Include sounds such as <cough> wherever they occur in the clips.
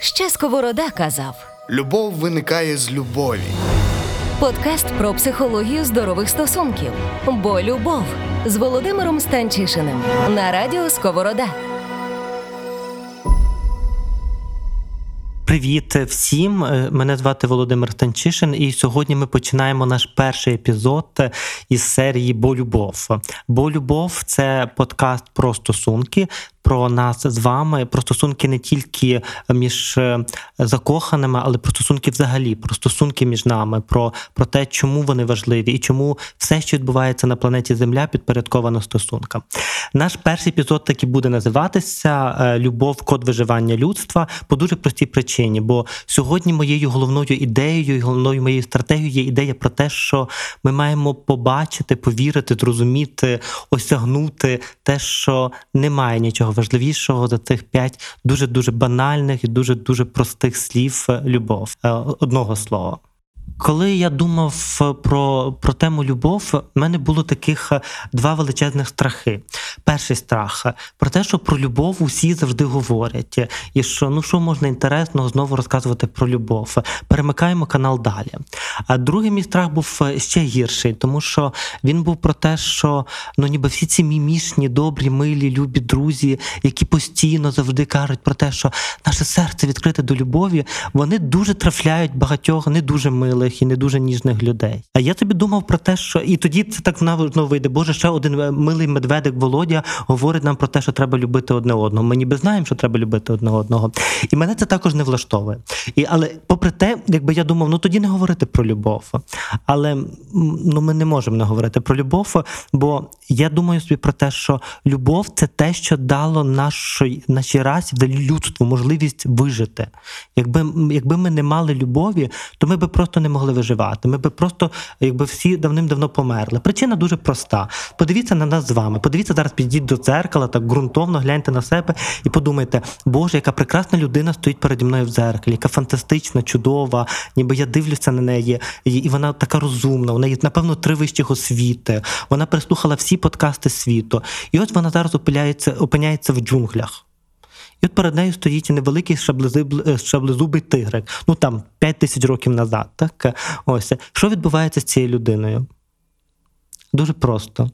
Ще Сковорода казав. Любов виникає з любові. Подкаст про психологію здорових стосунків. Бо любов з Володимиром Станчишиним на радіо Сковорода. Привіт всім! Е, Мене звати Володимир Станчишин, і сьогодні ми починаємо наш перший епізод е, із серії Бо любов. Бо любов це подкаст про стосунки. Про нас з вами, про стосунки не тільки між е, закоханими, але про стосунки взагалі, про стосунки між нами, про, про те, чому вони важливі і чому все, що відбувається на планеті Земля, підпорядковано стосункам. Наш перший епізод таки буде називатися е, Любов, код виживання людства по дуже простій причині. Бо сьогодні моєю головною ідеєю і головною моєю стратегією є ідея про те, що ми маємо побачити, повірити, зрозуміти, осягнути те, що немає нічого важливішого за цих п'ять дуже дуже банальних і дуже дуже простих слів е, любов е, одного слова. Коли я думав про про тему любов, в мене було таких е, два величезних страхи. Перший страх про те, що про любов усі завжди говорять, і що ну що можна інтересного знову розказувати про любов. Перемикаємо канал далі. А другий мій страх був е, ще гірший, тому що він був про те, що ну ніби всі ці мімішні, добрі, милі, любі друзі, які постійно завжди кажуть про те, що наше серце відкрите до любові, вони дуже трафляють багатьох не дуже милих і не дуже ніжних людей. А я тобі думав про те, що і тоді це так знову вийде. Боже, ще один е, милий медведик Володя говорить нам про те, що треба любити одне одного. Ми ніби знаємо, що треба любити одне одного. І мене це також не влаштовує. І, Але попри те, якби я думав, ну тоді не говорити про любов. Але ну ми не можемо не говорити про любов, бо я думаю собі про те, що любов це те, що дало нашій нашій расі, людству можливість вижити. Якби якби ми не мали любові, то ми би просто не могли виживати. Ми би просто, якби всі давним-давно померли. Причина дуже проста. Подивіться на нас з вами. Подивіться зараз, підійдіть до дзеркала, так ґрунтовно гляньте на себе і подумайте, Боже, яка прекрасна людина стоїть переді мною в дзеркалі, яка фантастична, чудова, ніби я дивлюся на неї, і вона така розумна. У неї, напевно, три вищих освіти. Вона переслухала всі подкасти світу. І от вона зараз опиняється, опиняється в джунглях. І от перед нею стоїть невеликий шаблезубий тигрик, ну там 5 тисяч років назад. Так? Ось. Що відбувається з цією людиною? Дуже просто.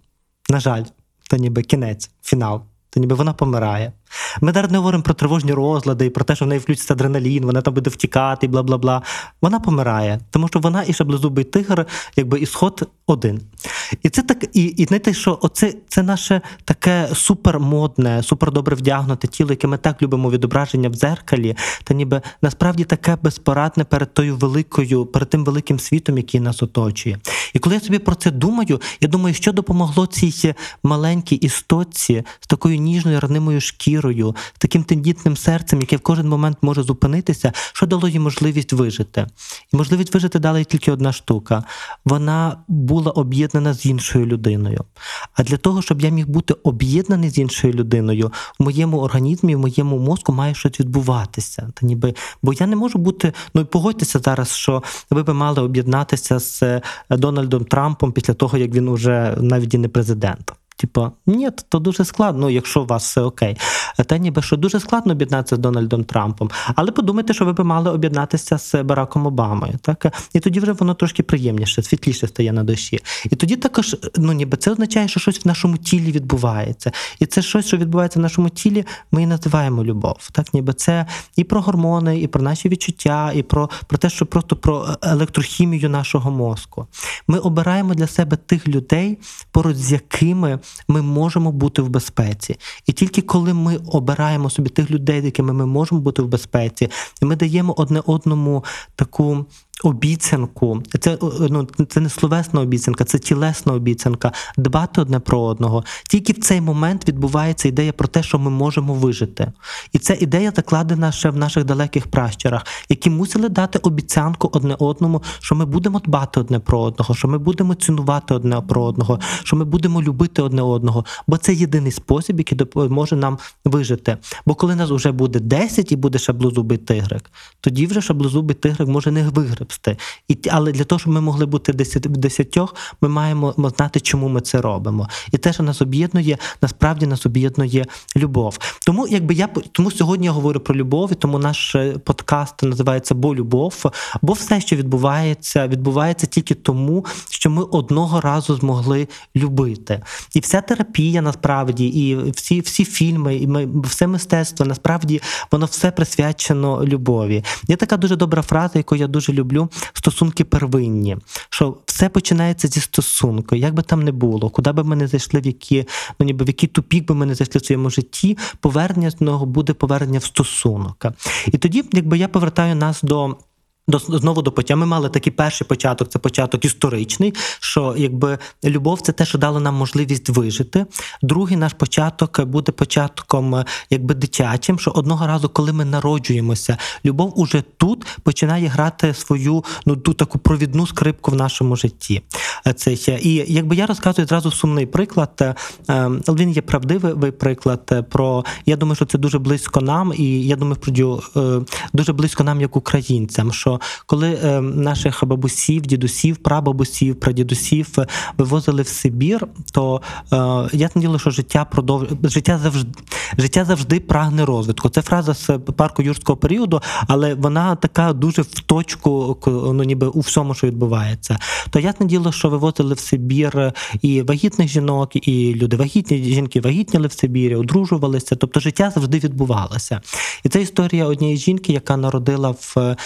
На жаль, це ніби кінець, фінал. Це ніби вона помирає. Ми зараз не говоримо про тривожні розлади, про те, що в неї включиться адреналін, вона там буде втікати, бла бла бла. Вона помирає, тому що вона і шаблезубий тигр, якби ісход один. І це так, і і знаєте, що оце це наше таке супермодне, супердобре вдягнуте тіло, яке ми так любимо відображення в дзеркалі, та ніби насправді таке безпорадне перед тою великою, перед тим великим світом, який нас оточує. І коли я собі про це думаю, я думаю, що допомогло цій маленькій істотці з такою ніжною ранимою шкірою, з таким тендітним серцем, яке в кожен момент може зупинитися, що дало їй можливість вижити. І можливість вижити дала їй тільки одна штука. Вона була об'єднана з іншою людиною. А для того, щоб я міг бути об'єднаний з іншою людиною, в моєму організмі, в моєму мозку має щось відбуватися. Та ніби, Бо я не можу бути, ну і погодьтеся зараз, що ви би мали об'єднатися з е, Дональдом Трампом після того, як він уже навіть і не президент. Типа, ні, то дуже складно, якщо у вас все окей. Та ніби що дуже складно об'єднатися з Дональдом Трампом. Але подумайте, що ви би мали об'єднатися з Бараком Обамою. Так? І тоді вже воно трошки приємніше, світліше стає на душі. І тоді також, ну ніби це означає, що щось в нашому тілі відбувається. І це щось, що відбувається в нашому тілі, ми і називаємо любов. Так, ніби це і про гормони, і про наші відчуття, і про, про те, що просто про електрохімію нашого мозку. Ми обираємо для себе тих людей, поруч з якими ми можемо бути в безпеці. І тільки коли ми обираємо собі тих людей, з якими ми можемо бути в безпеці, і ми даємо одне одному таку обіцянку, це ну це не словесна обіцянка, це тілесна обіцянка, дбати одне про одного. Тільки в цей момент відбувається ідея про те, що ми можемо вижити. І ця ідея закладена ще в наших далеких пращурах, які мусили дати обіцянку одне одному, що ми будемо дбати одне про одного, що ми будемо цінувати одне про одного, що ми будемо любити одне одного. Бо це єдиний спосіб, який допоможе нам вижити. Бо коли нас вже буде 10 і буде шаблозубий тигрик, тоді вже шаблозубий тигрик може не виграти рости. І але для того, щоб ми могли бути в десятьох, ми маємо знати, чому ми це робимо. І те, що нас об'єднує, насправді нас об'єднує любов. Тому якби я тому сьогодні я говорю про любов, і тому наш е, подкаст називається Бо любов. Бо все, що відбувається, відбувається тільки тому, що ми одного разу змогли любити. І вся терапія насправді, і всі всі фільми, і ми все мистецтво насправді воно все присвячено любові. Є така дуже добра фраза, яку я дуже люблю: стосунки первинні. Що все починається зі стосунку, як би там не було, куди би ми не зайшли, в які ну ніби в який тупік би ми не зайшли в своєму житті, повернення з нього буде повернення в стосунок. І тоді, якби я повертаю нас до. До знову до початку. Ми мали такий перший початок, це початок історичний. Що якби любов це те, що дало нам можливість вижити. Другий наш початок буде початком, якби дитячим. Що одного разу, коли ми народжуємося, любов уже тут починає грати свою ну ту таку провідну скрипку в нашому житті. Це і якби я розказую зразу сумний приклад, е, він є правдивий приклад. Про я думаю, що це дуже близько нам, і я думаю, е, дуже близько нам, як українцям. що коли е, наших бабусів, дідусів, прабабусів, прадідусів е, вивозили в Сибір, то е, ясне діло, що життя продовж життя завжди життя завжди прагне розвитку. Це фраза з парку юрського періоду, але вона така дуже в точку, ну ніби у всьому, що відбувається. То ясне діло, що вивозили в Сибір і вагітних жінок, і люди вагітні жінки вагітніли в Сибірі, одружувалися. Тобто життя завжди відбувалося. І це історія однієї жінки, яка народила в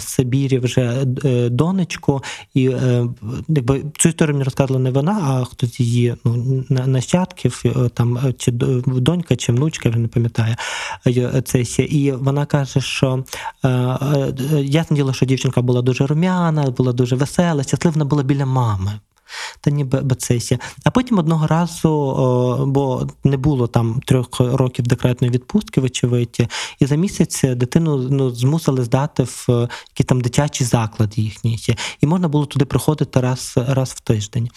Сибірі вже е, донечку, і е, якби цю історію мені розказала не вона, а хтось її ну, нащадків, е, там чи донька, чи внучка, вже не пам'ятаю це ще. І вона каже, що ясне діло, що дівчинка була дуже рум'яна, була дуже весела, щаслива була біля мами та ніби бацесія. А потім одного разу, бо не було там трьох років декретної відпустки, вочевидь, і за місяць дитину ну, змусили здати в який там дитячий заклад їхній. І можна було туди приходити раз раз в тиждень.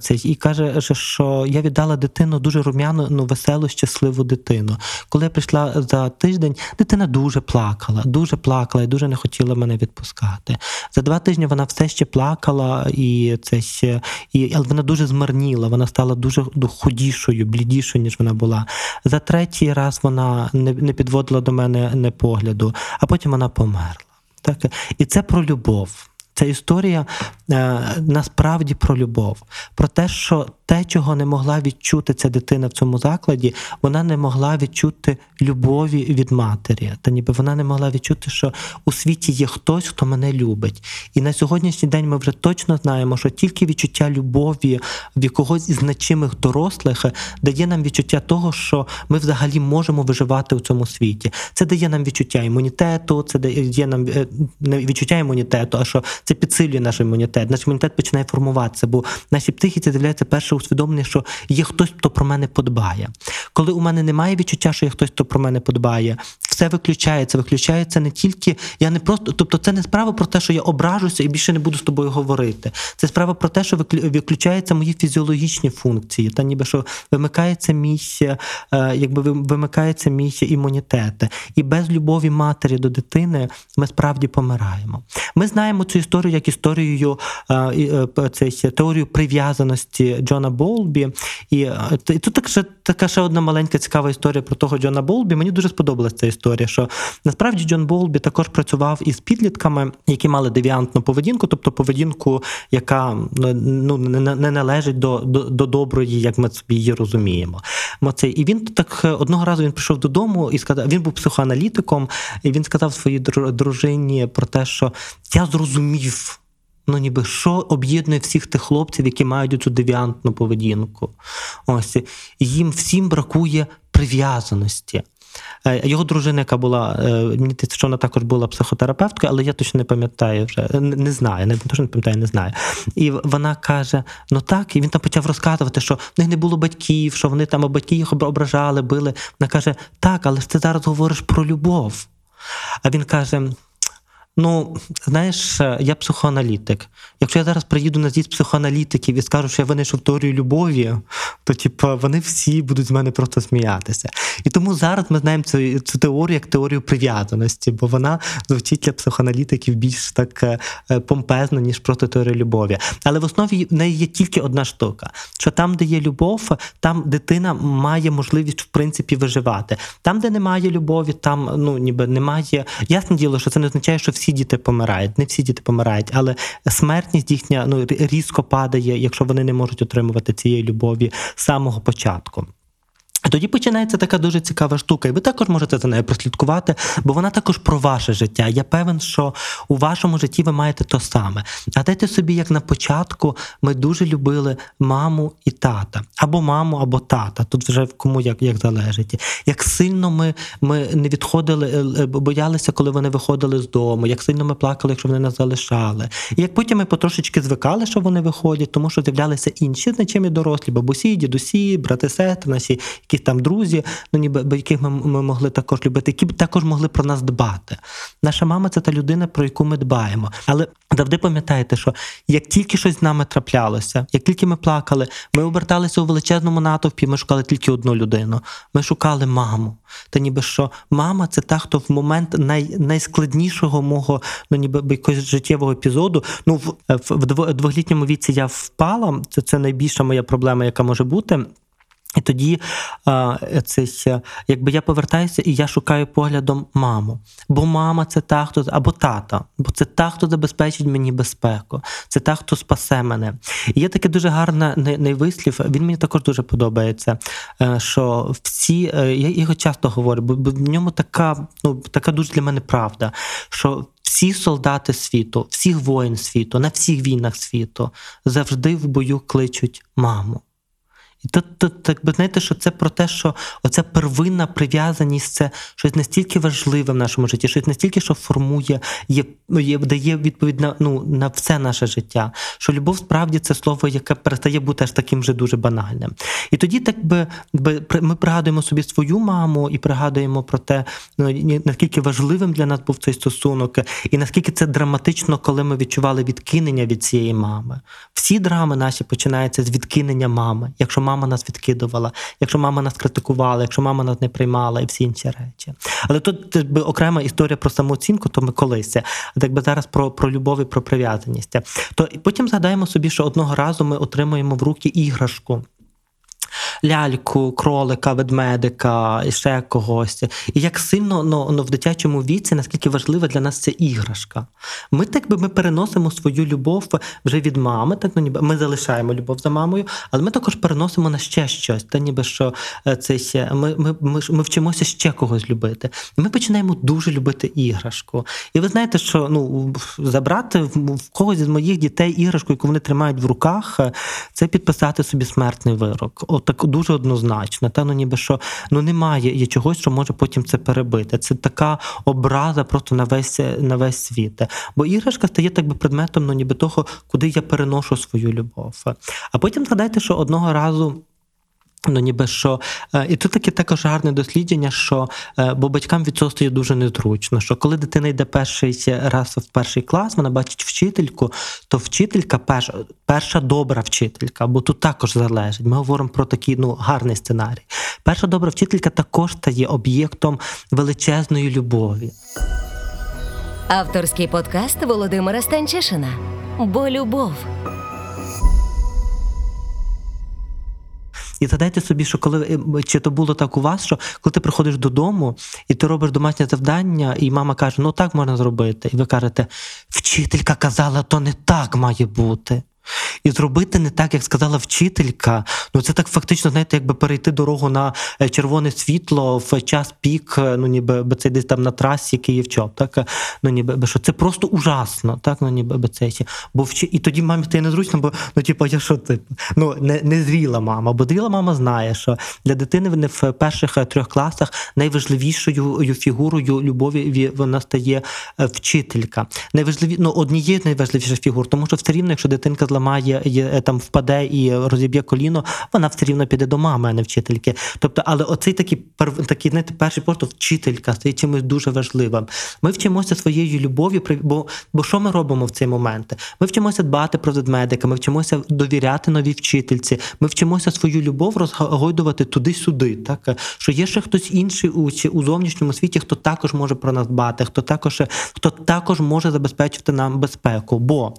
Це, І каже, що я віддала дитину дуже рум'яну, ну, веселу, щасливу дитину. Коли я прийшла за тиждень, дитина дуже плакала, дуже плакала і дуже не хотіла мене відпускати. За два тижні вона все ще плакала, і це і але вона дуже змарніла, вона стала дуже худішою, блідішою, ніж вона була. За третій раз вона не не підводила до мене не погляду, а потім вона померла. Так? І це про любов. Ця історія е, насправді про любов, про те, що те, чого не могла відчути ця дитина в цьому закладі, вона не могла відчути любові від матері. Та ніби вона не могла відчути, що у світі є хтось, хто мене любить. І на сьогоднішній день ми вже точно знаємо, що тільки відчуття любові в якогось із значимих дорослих дає нам відчуття того, що ми взагалі можемо виживати у цьому світі. Це дає нам відчуття імунітету, це дає нам е, не відчуття імунітету, а що це підсилює наш імунітет. Наш імунітет починає формуватися, бо наші психіці з'являється перше усвідомлення, що є хтось, хто про мене подбає. Коли у мене немає відчуття, що є хтось, хто про мене подбає, все виключається. Виключається не тільки я не просто, тобто, це не справа про те, що я ображуся і більше не буду з тобою говорити. Це справа про те, що виключаються мої фізіологічні функції, та ніби що вимикається мій, е, якби вимикається мій імунітет. І без любові матері до дитини ми справді помираємо. Ми знаємо цю історію як історію е, е, цей, теорію прив'язаності Джона Болбі. І, тут так, ще, така ще одна маленька цікава історія про того Джона Болбі. Мені дуже сподобалася ця історія, що насправді Джон Болбі також працював із підлітками, які мали девіантну поведінку, тобто поведінку, яка ну не належить до до, до доброї, як ми собі її розуміємо. І він так одного разу він прийшов додому і сказав, він був психоаналітиком, і він сказав своїй дружині про те, що я зрозумів ну ніби що об'єднує всіх тих хлопців, які мають цю девіантну поведінку. Ось їм всім бракує прив'язаності. Е, його дружина, яка була, е, мені здається, що вона також була психотерапевткою, але я точно не пам'ятаю вже, не знаю, не точно не пам'ятаю, не знаю. І вона каже: ну так, і він там почав розказувати, що в них не було батьків, що вони там батьки їх ображали, били. Вона каже: так, але ж ти зараз говориш про любов. А він каже: Ну, знаєш, я психоаналітик. Якщо я зараз приїду на з'їзд психоаналітиків і скажу, що я винайшов теорію любові, то типу, вони всі будуть з мене просто сміятися. І тому зараз ми знаємо цю цю теорію як теорію прив'язаності, бо вона звучить для психоаналітиків більш так е, помпезно, ніж просто теорія любові. Але в основі в неї є тільки одна штука: що там, де є любов, там дитина має можливість в принципі виживати. Там, де немає любові, там ну ніби немає. Ясне діло, що це не означає, що всі діти помирають. Не всі діти помирають, але смертність їхня ну різко падає, якщо вони не можуть отримувати цієї любові з самого початку. Тоді починається така дуже цікава штука, і ви також можете за нею прослідкувати, бо вона також про ваше життя. Я певен, що у вашому житті ви маєте то саме. А дайте собі, як на початку, ми дуже любили маму і тата, або маму, або тата. Тут вже кому як як залежить. Як сильно ми ми не відходили, е, е, боялися, коли вони виходили з дому, як сильно ми плакали, якщо вони нас залишали. І як потім ми потрошечки звикали, що вони виходять, тому що з'являлися інші значимі дорослі, бабусі, дідусі, брати, сестри, наші якісь там друзі, ну ніби яких ми, ми могли також любити, які б також могли про нас дбати. Наша мама це та людина, про яку ми дбаємо. Але завжди пам'ятаєте, що як тільки щось з нами траплялося, як тільки ми плакали, ми оберталися у величезному натовпі, ми шукали тільки одну людину. Ми шукали маму. Та ніби що мама це та, хто в момент най, найскладнішого мого ну ніби якогось життєвого епізоду. Ну в, в, в двохлітньому віці я впала. Це це найбільша моя проблема, яка може бути. І тоді це, якби я повертаюся і я шукаю поглядом маму. Бо мама це та, хто або тата, бо це та, хто забезпечить мені безпеку, це та, хто спасе мене. І є таке дуже гарний вислів. Він мені також дуже подобається. Е, що всі, е, я його часто говорю, бо в ньому така, ну така дуже для мене правда. що всі солдати світу, всіх воїн світу, на всіх війнах світу завжди в бою кличуть маму. І тут, тут так би знаєте, що це про те, що оця первинна прив'язаність це щось настільки важливе в нашому житті, щось настільки, що формує, є, є дає відповідь на ну на все наше життя. Що любов справді це слово, яке перестає бути аж таким же дуже банальним. І тоді, так би, би ми пригадуємо собі свою маму і пригадуємо про те, ну наскільки важливим для нас був цей стосунок, і наскільки це драматично, коли ми відчували відкинення від цієї мами. Всі драми наші починаються з відкинення мами. Якщо мама нас відкидувала, якщо мама нас критикувала, якщо мама нас не приймала і всі інші речі. Але тут би окрема історія про самооцінку, то ми колись. А так би зараз про про любов і про прив'язаність. То потім згадаємо собі, що одного разу ми отримуємо в руки іграшку ляльку, кролика, ведмедика і ще когось. І як сильно ну, ну, в дитячому віці, наскільки важлива для нас ця іграшка. Ми так би ми переносимо свою любов вже від мами, так ну ніби ми залишаємо любов за мамою, але ми також переносимо на ще щось. Та ніби що е, це ще ми, ми, ми, ми вчимося ще когось любити. І ми починаємо дуже любити іграшку. І ви знаєте, що ну забрати в когось з моїх дітей іграшку, яку вони тримають в руках, це підписати собі смертний вирок. Отак дуже однозначно. Та ну ніби що ну немає є чогось, що може потім це перебити. Це така образа просто на весь на весь світ. Бо іграшка стає так би предметом, ну ніби того, куди я переношу свою любов. А потім згадайте, що одного разу. Ну, ніби що, е, і тут таке також гарне дослідження, що е, бо батькам від цього стає дуже незручно. Що коли дитина йде перший раз в перший клас, вона бачить вчительку, то вчителька перша перша добра вчителька, бо тут також залежить. Ми говоримо про такий ну гарний сценарій. Перша добра вчителька також стає об'єктом величезної любові. Авторський подкаст Володимира Станчишина. Бо любов. І згадайте собі, що коли е, чи то було так у вас, що коли ти приходиш додому і ти робиш домашнє завдання, і мама каже, ну так можна зробити. І ви кажете, вчителька казала, то не так має бути. І зробити не так, як сказала вчителька. Ну це так фактично, знаєте, якби перейти дорогу на е, червоне світло в час пік, е, ну ніби це десь там на трасі Київ-Чоп, так ну ніби що це просто ужасно, так ну ніби це бо вчи... і тоді мамі стає незручно, бо ну типу, я що ти ну не, не зріла мама, бо зріла мама знає, що для дитини вони в перших е, трьох класах найважливішою фігурою любові вона стає вчителька. Найважливі ну однією з найважливіших фігур, тому що все рівно, якщо дитинка зламає зламає, є, там впаде і розіб'є коліно, вона все рівно піде до мами, а не вчительки. Тобто, але оцей такий такий, знаєте, перший поштовх вчителька стає чимось дуже важливим. Ми вчимося своєю любов'ю, бо бо що ми робимо в цей момент? Ми вчимося дбати про ведмедика, ми вчимося довіряти новій вчительці, ми вчимося свою любов розгойдувати туди-сюди. Так що є ще хтось інший у у зовнішньому світі, хто також може про нас дбати, хто також хто також може забезпечити нам безпеку. Бо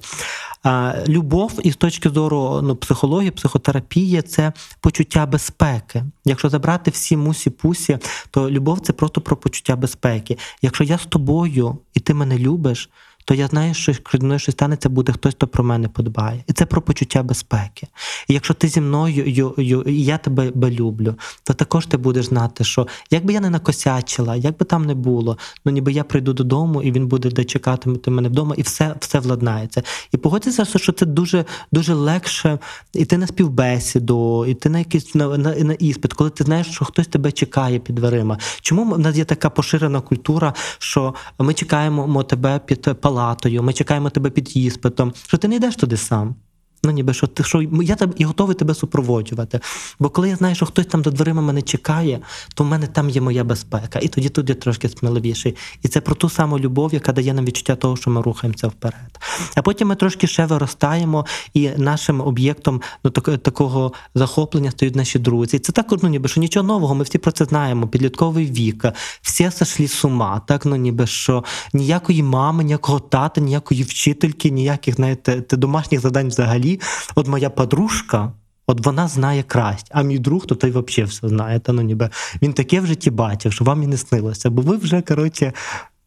любов із точки зору ну, психології, психотерапії це почуття безпеки. Якщо забрати всі мусі-пусі, то любов це просто про почуття безпеки. Якщо я з тобою і ти мене любиш то я знаю, що зі мною щось станеться, буде хтось, хто про мене подбає. І це про почуття безпеки. І якщо ти зі мною і я тебе люблю, то також ти будеш знати, що як би я не накосячила, як би там не було, ну ніби я прийду додому, і він буде де чекати мене вдома, і все все владнається. І погодьтеся, що це дуже дуже легше іти на співбесіду, іти на якийсь на, на, на іспит, коли ти знаєш, що хтось тебе чекає під дверима. Чому в нас є така поширена культура, що ми чекаємо тебе під палатою, ми чекаємо тебе під іспитом, що ти не йдеш туди сам. Ну, ніби що ти що я там і готовий тебе супроводжувати. Бо коли я знаю, що хтось там до дверима мене чекає, то в мене там є моя безпека. І тоді тут я трошки сміливіший. І це про ту саму любов, яка дає нам відчуття того, що ми рухаємося вперед. А потім ми трошки ще виростаємо, і нашим об'єктом ну, так, такого захоплення стають наші друзі. І це також ну, ніби що нічого нового, ми всі про це знаємо. Підлітковий вік, всі сошлі з ума, так ну ніби що ніякої мами, ніякого тата, ніякої вчительки, ніяких знаєте, домашніх завдань взагалі от моя подружка, от вона знає красть, а мій друг, то той взагалі все знає. Та, ну, ніби Він таке в житті бачив, що вам і не снилося. Бо ви вже, коротше,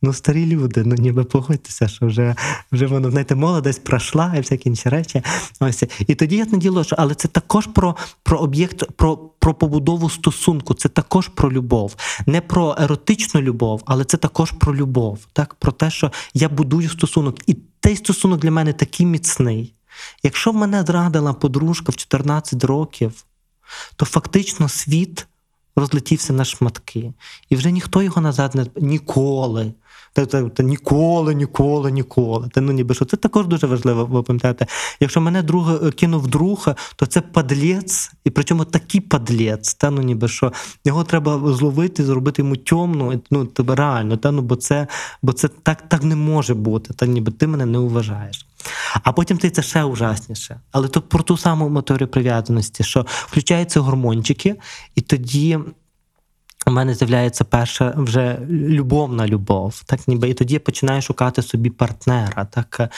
ну, старі люди, ну ніби погодьтеся, що вже вже воно, знаєте, молодість пройшла і всякі інші речі. Ось. І тоді я наділо, що але це також про про об'єкт, про про побудову стосунку, це також про любов. Не про еротичну любов, але це також про любов. Так? Про те, що я будую стосунок. І цей стосунок для мене такий міцний. Якщо в мене зрадила подружка в 14 років, то фактично світ розлетівся на шматки. І вже ніхто його назад не ніколи. Та, та, та ніколи, ніколи, ніколи. Та, ну, ніби що Це також дуже важливо, ви пам'ятаєте. Якщо мене друг е, кинув друга, то це падлець, і причому такий падлець, та, ну, ніби що його треба зловити, зробити йому тьомну, ну, реально, та, ну, бо це бо це так так не може бути, та ніби ти мене не вважаєш. А потім ти це ще ужасніше. Але то про ту саму моторію прив'язаності, що включаються гормончики, і тоді. У мене з'являється перша вже любовна любов, так ніби і тоді я починаю шукати собі партнера. Так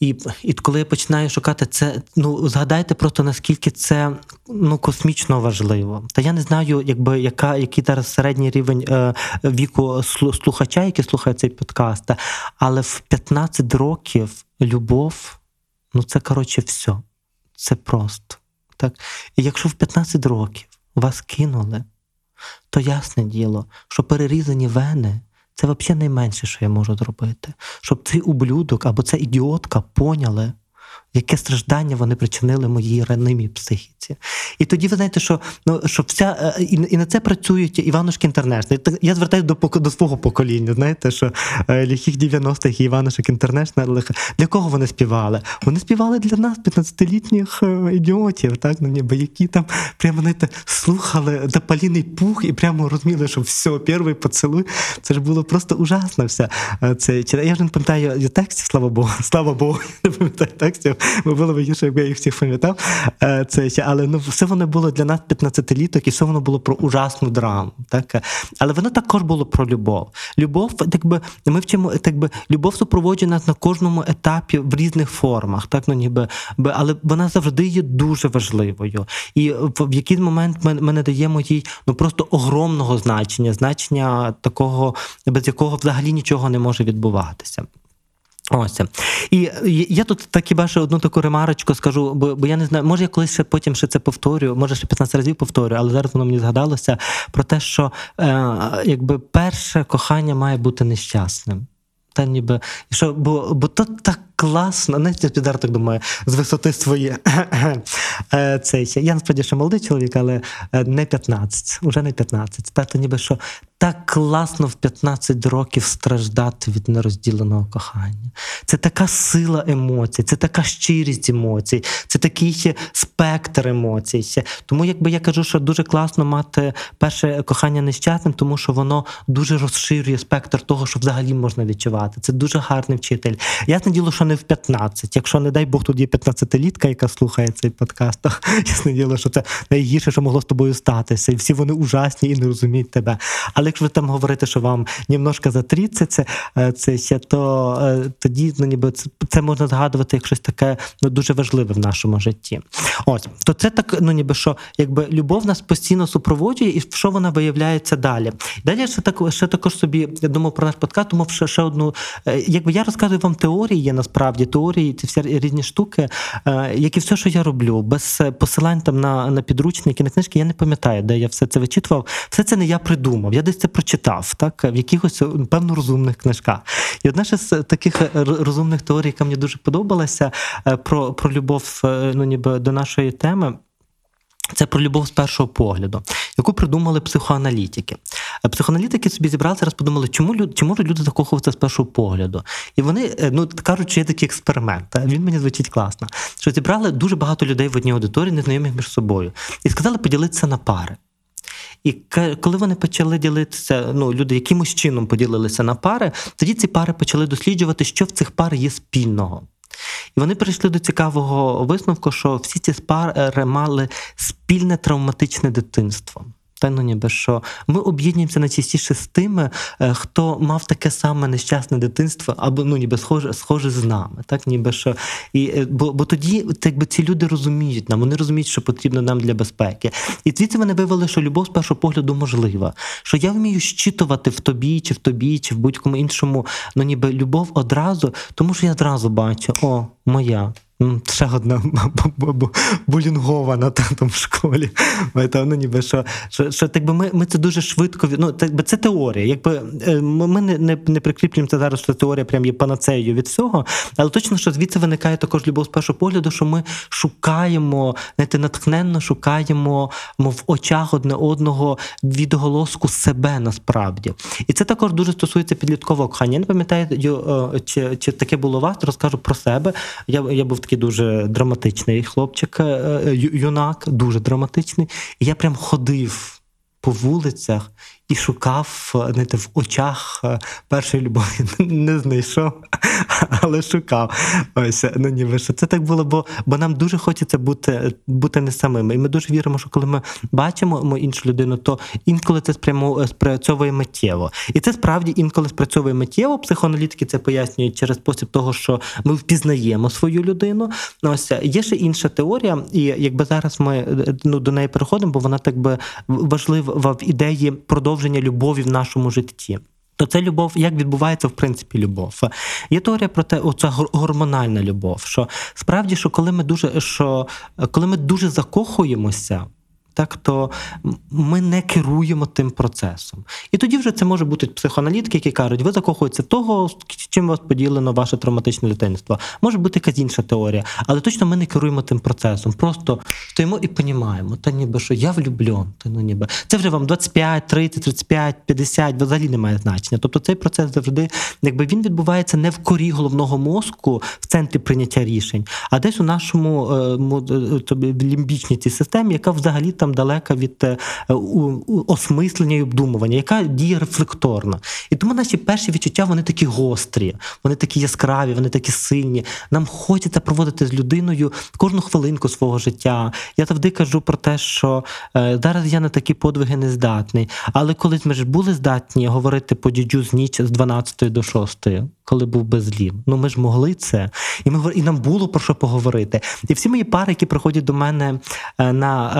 і і коли я починаю шукати це, ну згадайте просто наскільки це ну космічно важливо. Та я не знаю, якби яка який зараз середній рівень е, віку слухача, який слухає цей подкаст, але в 15 років любов, ну це коротше все. Це просто. Так? І якщо в 15 років вас кинули, то ясне діло, що перерізані вени це взагалі найменше, що я можу зробити. Щоб цей ублюдок або ця ідіотка поняли яке страждання вони причинили моїй ранимій психіці. І тоді ви знаєте, що ну що вся е, і, і на це працюють Іванушки Інтернешнл. Я звертаюся до до свого покоління. Знаєте, що е, ліхих 90-х і Іванушок Інтернешнл, для кого вони співали? Вони співали для нас, 15-літніх е, ідіотів, так ну ніби які там прямо знаєте, слухали Тополіний пух і прямо розуміли, що все, перший поцілуй. Це ж було просто ужасно. все. Це я ж не пам'ятаю текстів, слава Богу, <laughs> слава Богу, не пам'ятаю текстів бо було б гірше, якби я їх всіх пам'ятав. Е, це Але ну, все воно було для нас 15-літок, і все воно було про ужасну драму. Так? Але воно також було про любов. Любов, якби ми вчимо, так би, любов супроводжує нас на кожному етапі в різних формах, так ну ніби але вона завжди є дуже важливою. І в якийсь момент ми, ми надаємо їй ну просто огромного значення, значення такого, без якого взагалі нічого не може відбуватися. Ось. І я тут так хіба ще одну таку ремарочку скажу, бо бо я не знаю, може я колись ще потім ще це повторю, може ще 15 разів повторю, але зараз воно мені згадалося про те, що е, якби перше кохання має бути нещасним. Та ніби, що, Бо бо то так класно, не підар так думаю, з висоти своє. <laughs> Е, цей, Я насправді ще молодий чоловік, але е, не 15, уже не 15. Та, ніби що так класно в 15 років страждати від нерозділеного кохання. Це така сила емоцій, це така щирість емоцій, це такий спектр емоцій. Тому якби я кажу, що дуже класно мати перше кохання нещасним, тому що воно дуже розширює спектр того, що взагалі можна відчувати. Це дуже гарний вчитель. Ясне діло, що не в 15. Якщо, не дай Бог, тут є 15-літка, яка слухає цей подкаст, то <laughs> ясне діло, що це найгірше, що могло з тобою статися. І всі вони ужасні і не розуміють тебе. Але якщо ви там говорите, що вам немножко за 30, це, е, це то е, тоді ну, ніби це, це можна згадувати як щось таке ну, дуже важливе в нашому житті. Ось, то це так, ну ніби що, якби любов нас постійно супроводжує, і що вона виявляється далі. Далі я ще так ще також собі я думав про наш подкаст, думав ще, ще одну. е, Якби я розказую вам теорії, є насправді теорії, ці всі різні штуки, е, як і все, що я роблю, без посилань там на, на підручники, на книжки, я не пам'ятаю, де я все це вичитував. Все це не я придумав. Я десь це прочитав, так в якихось е, певно розумних книжках. І одна ще з таких е, розумних теорій, яка мені дуже подобалася, про, про любов ну, ніби до нашої теми. Це про любов з першого погляду, яку придумали психоаналітики. Е, Психоаналітики собі зібралися, раз подумали, чому люд, чи можуть люди закохуватися з першого погляду. І вони е, ну кажуть, що є такий експеримент. Він мені звучить класно. Що зібрали дуже багато людей в одній аудиторії, незнайомих між собою, і сказали поділитися на пари. І коли вони почали ділитися, ну люди якимось чином поділилися на пари, тоді ці пари почали досліджувати, що в цих пар є спільного. І вони прийшли до цікавого висновку, що всі ці спари мали спільне травматичне дитинство. Ну що ми об'єднуємося найчастіше з тими, е, хто мав таке саме нещасне дитинство, або ну ніби схоже, схоже з нами. Так, ніби що і е, бо, бо тоді так ці люди розуміють нам, вони розуміють, що потрібно нам для безпеки. І звідси вони виявили, що любов з першого погляду можлива. Що я вмію щитувати в тобі, чи в тобі, чи в будь-кому іншому, ну ніби любов одразу, тому що я одразу бачу, о, моя. Ще одна <laughs> бу- бу- булінгована там в школі. Ну, ніби, що, що, що так би ми, ми це дуже швидко ну, так би це теорія. Якби е, ми не, не, не прикріплюємо це зараз, що теорія прям є панацеєю від всього, але точно, що звідси виникає також любов з першого погляду, що ми шукаємо, знаєте, натхненно шукаємо мов, в очах одне одного відголоску себе насправді. І це також дуже стосується підліткового кохання. Я не пам'ятаю, е, чи, чи таке було вас, розкажу про себе. Я, я був такий дуже драматичний хлопчик, е, е, юнак, дуже драматичний. І я прям ходив по вулицях і шукав знаєте, в очах е, першої любові. <laughs> Не знайшов, <laughs> але шукав. Ось, ну ніби що це так було, бо, бо нам дуже хочеться бути, бути не самими. І ми дуже віримо, що коли ми бачимо іншу людину, то інколи це спрямо спрацьовує миттєво. І це справді інколи спрацьовує миттєво. Психоаналітики це пояснюють через спосіб того, що ми впізнаємо свою людину. Ось є ще інша теорія, і якби зараз ми е, ну, до неї переходимо, бо вона так би важлива в ідеї продовження любові в нашому житті. То це любов, як відбувається в принципі любов. Є теорія про те, оця гор- гормональна любов. Що справді, що коли ми дуже що коли ми дуже закохуємося. Так, то ми не керуємо тим процесом. І тоді вже це може бути психоаналітики, які кажуть, ви закохуєтеся того, чим вас поділено ваше травматичне дитинство. Може бути якась інша теорія, але точно ми не керуємо тим процесом. Просто стоїмо і понімаємо, та ніби що я влюблен, та ну ніби це вже вам 25, 30, 35, 50, взагалі немає значення. Тобто цей процес завжди, якби він відбувається не в корі головного мозку в центрі прийняття рішень, а десь у нашому е, е, тобі, лімбічній цій системі, яка взагалі там далека від е, осмислення і обдумування, яка діє рефлекторно. І тому наші перші відчуття вони такі гострі, вони такі яскраві, вони такі сильні. Нам хочеться проводити з людиною кожну хвилинку свого життя. Я завжди кажу про те, що е, зараз я на такі подвиги не здатний. Але колись ми ж були здатні говорити по дідю з ніч з 12 до 6, коли був безлів. Ну ми ж могли це, і ми і нам було про що поговорити. І всі мої пари, які приходять до мене е, на,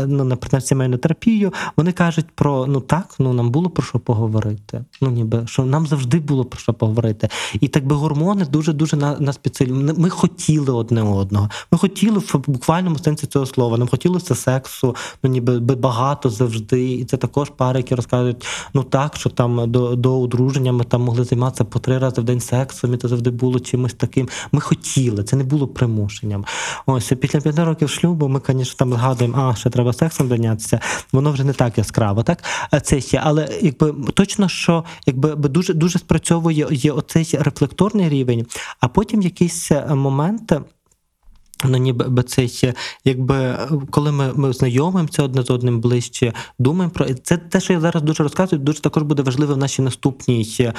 е, ну, на сімейну терапію, вони кажуть про ну так, ну нам було про що поговорити. Ну ніби що нам завжди було про що поговорити. І так би гормони дуже дуже нас підсилюють. Ми хотіли одне одного. Ми хотіли в буквальному сенсі цього слова. Нам хотілося сексу, ну ніби багато завжди. І це також пари, які розказують, ну так, що там до, до одруження ми там могли займатися по три рази в день день сексом, і це завжди було чимось таким. Ми хотіли, це не було примушенням. Ось після п'яти років шлюбу ми, звісно, там згадуємо, а ще треба сексом зайнятися. Воно вже не так яскраво, так це ще, але якби точно, що якби дуже дуже спрацьовує є оцей рефлекторний рівень, а потім якийсь момент. Ну, ніби цей, якби коли ми ми знайомимося одне з одним ближче, думаємо про це. Те, що я зараз дуже розказую, дуже також буде важливо в нашій наступній е,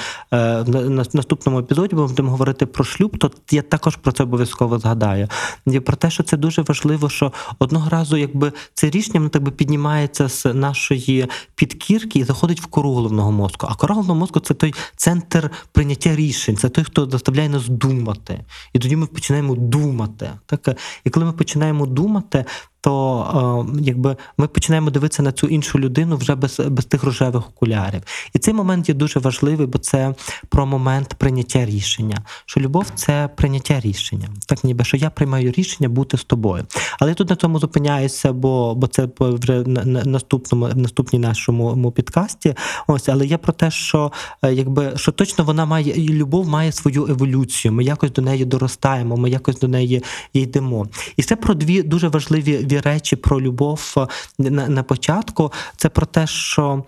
на наступному епізоді. Бо ми будемо говорити про шлюб, то я також про це обов'язково згадаю. І про те, що це дуже важливо, що одного разу, якби це рішення воно так би піднімається з нашої підкірки і заходить в кору головного мозку. А кора головного мозку це той центр прийняття рішень, це той, хто заставляє нас думати. І тоді ми починаємо думати. Так і коли ми починаємо думати, то е, якби ми починаємо дивитися на цю іншу людину вже без без тих рожевих окулярів. І цей момент є дуже важливий, бо це про момент прийняття рішення. Що любов це прийняття рішення. Так ніби що я приймаю рішення бути з тобою. Але я тут на цьому зупиняюся, бо бо це вже на наступному наступній нашому підкасті. Ось, але я про те, що е, якби що точно вона має і любов має свою еволюцію. Ми якось до неї доростаємо, ми якось до неї йдемо. І це про дві дуже важливі речі про любов е, на, на початку. Це про те, що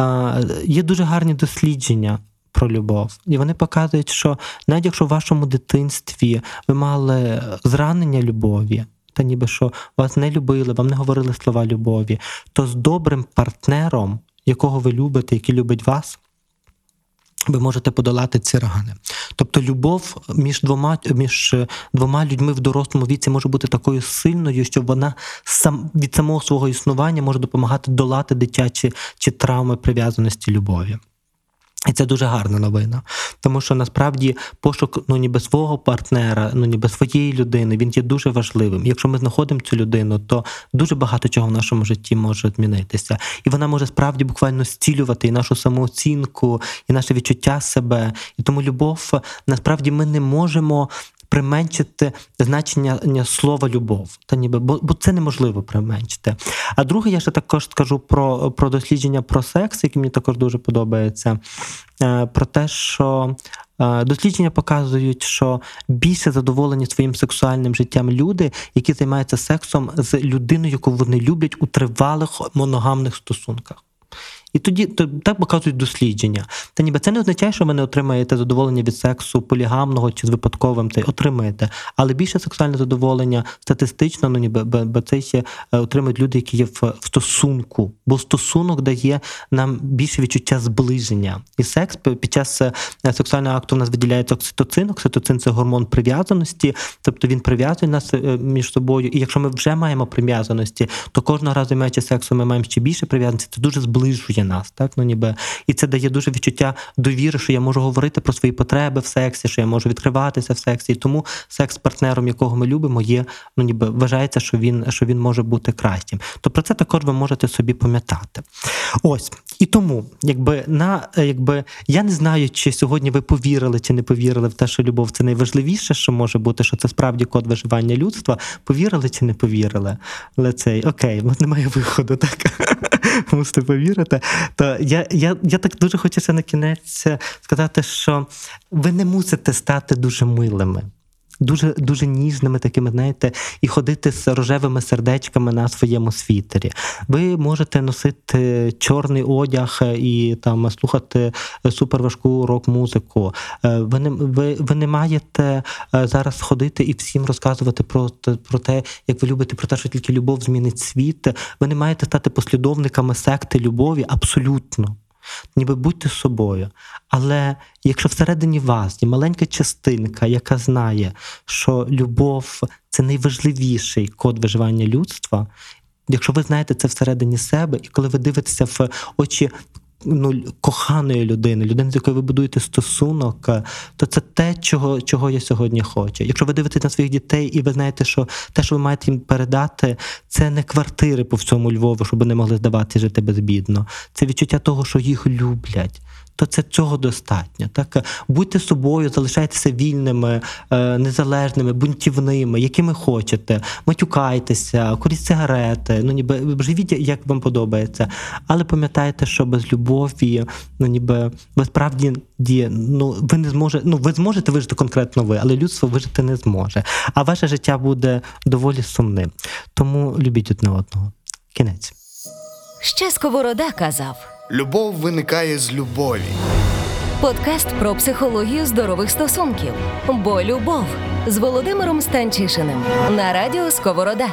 е, є дуже гарні дослідження. Про любов, і вони показують, що навіть якщо в вашому дитинстві ви мали зранення любові, та ніби що вас не любили, вам не говорили слова любові, то з добрим партнером, якого ви любите, який любить вас, ви можете подолати ці рани. Тобто любов між двома між двома людьми в дорослому віці може бути такою сильною, що вона сам від самого свого існування може допомагати долати дитячі чи травми прив'язаності любові. І це дуже гарна новина, тому що насправді пошук ну ніби свого партнера, ну ніби своєї людини, він є дуже важливим. Якщо ми знаходимо цю людину, то дуже багато чого в нашому житті може змінитися, і вона може справді буквально зцілювати і нашу самооцінку, і наше відчуття себе. І тому любов насправді ми не можемо применшити значення слова любов, та ніби бо бо це неможливо применшити. А друге, я ще також скажу про про дослідження про секс, які мені також дуже подобається. Е, про те, що е, дослідження показують, що більше задоволені своїм сексуальним життям люди, які займаються сексом з людиною, яку вони люблять у тривалих моногамних стосунках. І тоді то, так показують дослідження. Та ніби це не означає, що ви не отримаєте задоволення від сексу полігамного чи з випадковим це отримаєте. Але більше сексуальне задоволення статистично, ну ніби бо це ще е, отримують люди, які є в, в стосунку, бо стосунок дає нам більше відчуття зближення. І секс під час е, сексуального акту у нас виділяється окситоцин. Окситоцин це гормон прив'язаності, тобто він прив'язує нас е, між собою. І якщо ми вже маємо прив'язаності, то кожного разу маючи сексу, ми маємо ще більше прив'язаності. Це дуже зближує нас, так ну ніби і це дає дуже відчуття довіри, що я можу говорити про свої потреби в сексі, що я можу відкриватися в сексі. І тому секс з партнером, якого ми любимо, є ну ніби вважається, що він що він може бути кращим. То про це також ви можете собі пам'ятати. Ось і тому, якби на якби я не знаю, чи сьогодні ви повірили чи не повірили в те, що любов це найважливіше, що може бути, що це справді код виживання людства. Повірили чи не повірили? Але цей окей, немає виходу, так <laughs> мусите повірити. То я я, я так дуже хочу ще на кінець сказати, що ви не мусите стати дуже милими дуже дуже ніжними, такими, знаєте, і ходити з рожевими сердечками на своєму світері. Ви можете носити чорний одяг і там слухати суперважку рок-музику. Е, ви не ви, ви не маєте е, зараз ходити і всім розказувати про, про те, як ви любите, про те, що тільки любов змінить світ. Ви не маєте стати послідовниками секти любові абсолютно ніби будьте собою. Але якщо всередині вас є маленька частинка, яка знає, що любов це найважливіший код виживання людства, якщо ви знаєте це всередині себе, і коли ви дивитеся в очі ну, коханої людини, людини, з якою ви будуєте стосунок, е, то це те, чого чого я сьогодні хочу. Якщо ви дивитесь на своїх дітей, і ви знаєте, що те, що ви маєте їм передати, це не квартири по всьому Львову, щоб вони могли здавати жити безбідно. Це відчуття того, що їх люблять то це цього достатньо. Так будьте собою, залишайтеся вільними, е, незалежними, бунтівними, якими хочете, матюкайтеся, куріть сигарети. Ну ніби живіть, як вам подобається. Але пам'ятайте, що без любові, ну ніби ви справді ну ви не зможете, ну ви зможете вижити конкретно ви, але людство вижити не зможе. А ваше життя буде доволі сумним. Тому любіть одне одного. Кінець. Ще Сковорода казав. Любов виникає з любові. Подкаст про психологію здорових стосунків. Бо любов з Володимиром Станчишиним на радіо Сковорода.